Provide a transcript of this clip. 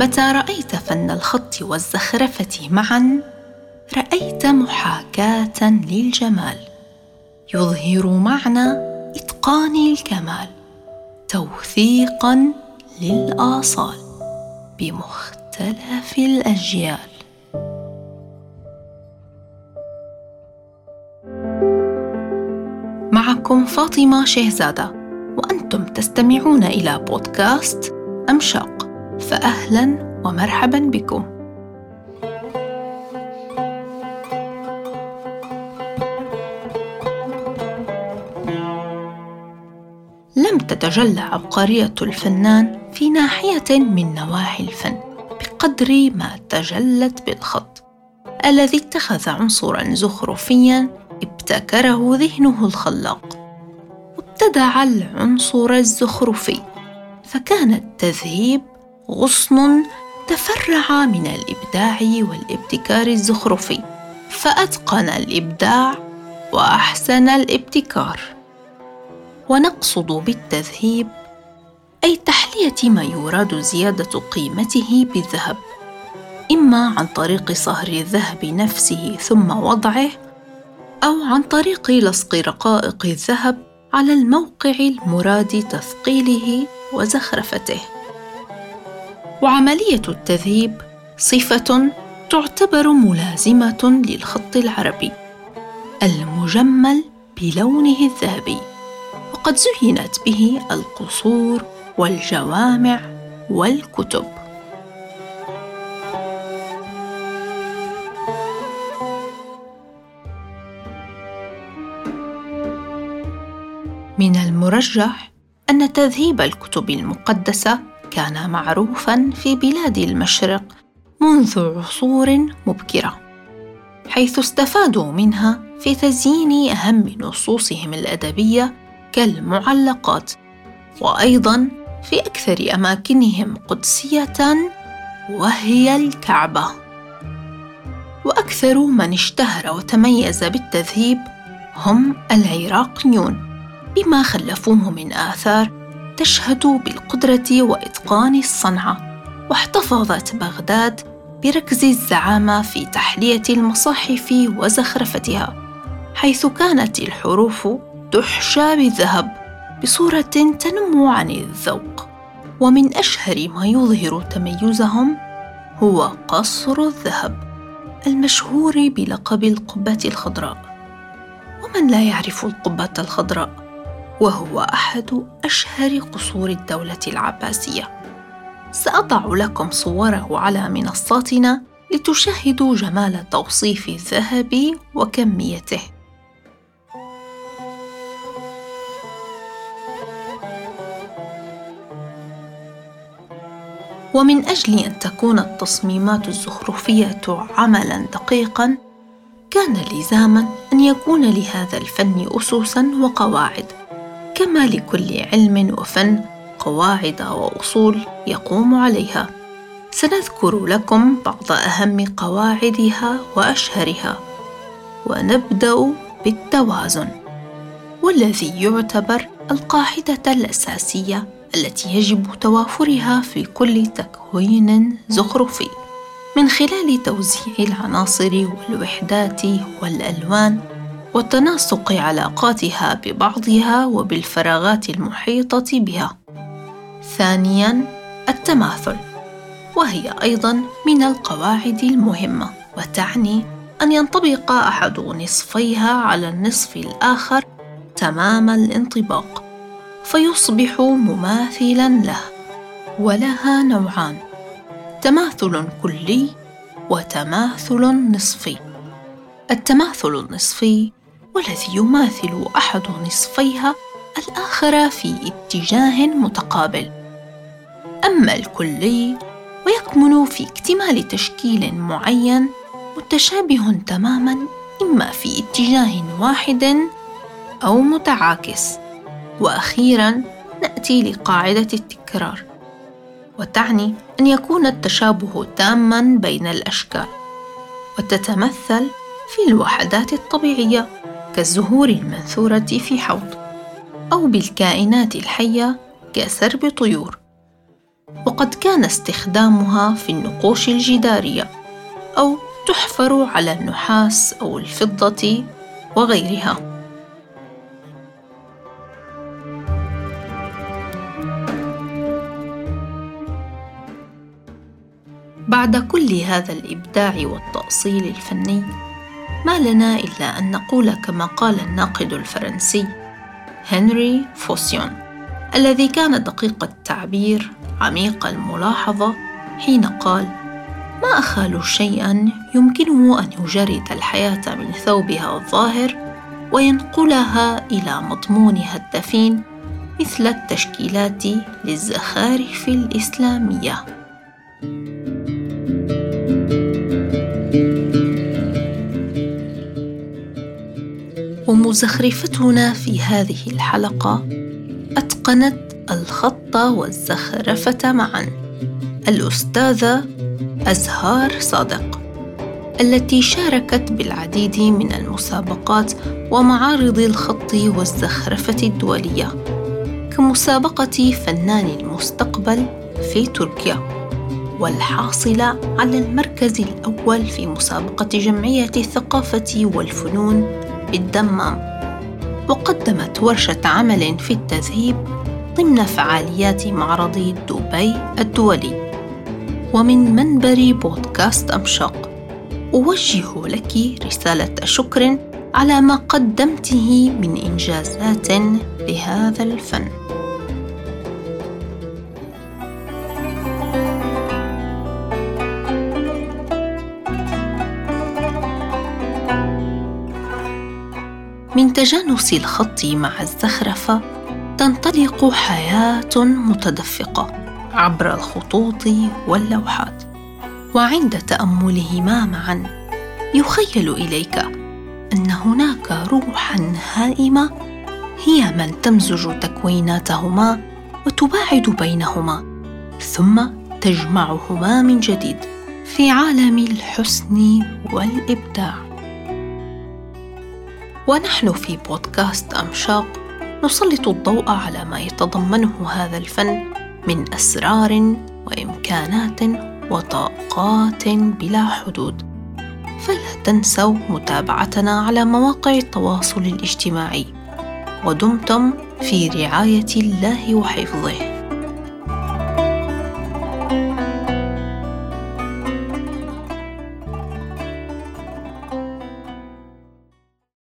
متى رأيت فن الخط والزخرفة معا؟ رأيت محاكاة للجمال. يظهر معنى إتقان الكمال. توثيقا للآصال. بمختلف الأجيال. معكم فاطمة شهزادة. وأنتم تستمعون إلى بودكاست أمشاق. فاهلا ومرحبا بكم. لم تتجلى عبقرية الفنان في ناحية من نواحي الفن بقدر ما تجلت بالخط الذي اتخذ عنصرا زخرفيا ابتكره ذهنه الخلاق. وابتدع العنصر الزخرفي فكان التذهيب غصن تفرع من الإبداع والابتكار الزخرفي فأتقن الإبداع وأحسن الابتكار. ونقصد بالتذهيب أي تحلية ما يراد زيادة قيمته بالذهب إما عن طريق صهر الذهب نفسه ثم وضعه أو عن طريق لصق رقائق الذهب على الموقع المراد تثقيله وزخرفته. وعملية التذهيب صفة تعتبر ملازمة للخط العربي المجمل بلونه الذهبي وقد زينت به القصور والجوامع والكتب. من المرجح أن تذهيب الكتب المقدسة كان معروفا في بلاد المشرق منذ عصور مبكرة حيث استفادوا منها في تزيين أهم نصوصهم الأدبية كالمعلقات وأيضا في أكثر أماكنهم قدسية وهي الكعبة. وأكثر من اشتهر وتميز بالتذهيب هم العراقيون بما خلفوه من آثار تشهد بالقدرة وإتقان الصنعة واحتفظت بغداد بركز الزعامة في تحلية المصاحف وزخرفتها حيث كانت الحروف تحشى بالذهب بصورة تنم عن الذوق. ومن أشهر ما يظهر تميزهم هو قصر الذهب المشهور بلقب القبة الخضراء. ومن لا يعرف القبة الخضراء؟ وهو أحد أشهر قصور الدولة العباسية. سأضع لكم صوره على منصاتنا لتشاهدوا جمال توصيف الذهب وكميته. ومن أجل أن تكون التصميمات الزخرفية عملا دقيقا كان لزاما أن يكون لهذا الفن اسسا وقواعد. كما لكل علم وفن قواعد وأصول يقوم عليها. سنذكر لكم بعض أهم قواعدها وأشهرها. ونبدأ بالتوازن. والذي يعتبر القاعدة الأساسية التي يجب توافرها في كل تكوين زخرفي. من خلال توزيع العناصر والوحدات والألوان وتناسق علاقاتها ببعضها وبالفراغات المحيطة بها. ثانيا التماثل وهي أيضا من القواعد المهمة وتعني أن ينطبق أحد نصفيها على النصف الآخر تمام الانطباق فيصبح مماثلا له ولها نوعان تماثل كلي وتماثل نصفي. التماثل النصفي والذي يماثل أحد نصفيها الآخر في اتجاه متقابل. أما الكلي ويكمن في اكتمال تشكيل معين متشابه تماما إما في اتجاه واحد أو متعاكس. وأخيرا نأتي لقاعدة التكرار. وتعني أن يكون التشابه تاما بين الأشكال. وتتمثل في الوحدات الطبيعية. كالزهور المنثورة في حوض أو بالكائنات الحية كسرب طيور وقد كان استخدامها في النقوش الجدارية أو تحفر على النحاس أو الفضة وغيرها. بعد كل هذا الإبداع والتأصيل الفني، ما لنا إلا أن نقول كما قال الناقد الفرنسي هنري فوسيون الذي كان دقيق التعبير عميق الملاحظة حين قال: ما أخال شيئا يمكنه أن يجرد الحياة من ثوبها الظاهر وينقلها إلى مضمونها الدفين مثل التشكيلات للزخارف الإسلامية. ومزخرفتنا في هذه الحلقة أتقنت الخط والزخرفة معا الأستاذة أزهار صادق التي شاركت بالعديد من المسابقات ومعارض الخط والزخرفة الدولية كمسابقة فنان المستقبل في تركيا والحاصلة على المركز الأول في مسابقة جمعية الثقافة والفنون بالدمام. وقدمت ورشة عمل في التذهيب ضمن فعاليات معرض دبي الدولي. ومن منبر بودكاست أمشق أوجه لك رسالة شكر على ما قدمته من إنجازات لهذا الفن. من تجانس الخط مع الزخرفه تنطلق حياة متدفقة عبر الخطوط واللوحات. وعند تأملهما معا يخيل إليك أن هناك روحا هائمة هي من تمزج تكويناتهما وتباعد بينهما ثم تجمعهما من جديد في عالم الحسن والإبداع. ونحن في بودكاست أمشاق نسلط الضوء على ما يتضمنه هذا الفن من أسرار وإمكانات وطاقات بلا حدود. فلا تنسوا متابعتنا على مواقع التواصل الاجتماعي. ودمتم في رعاية الله وحفظه.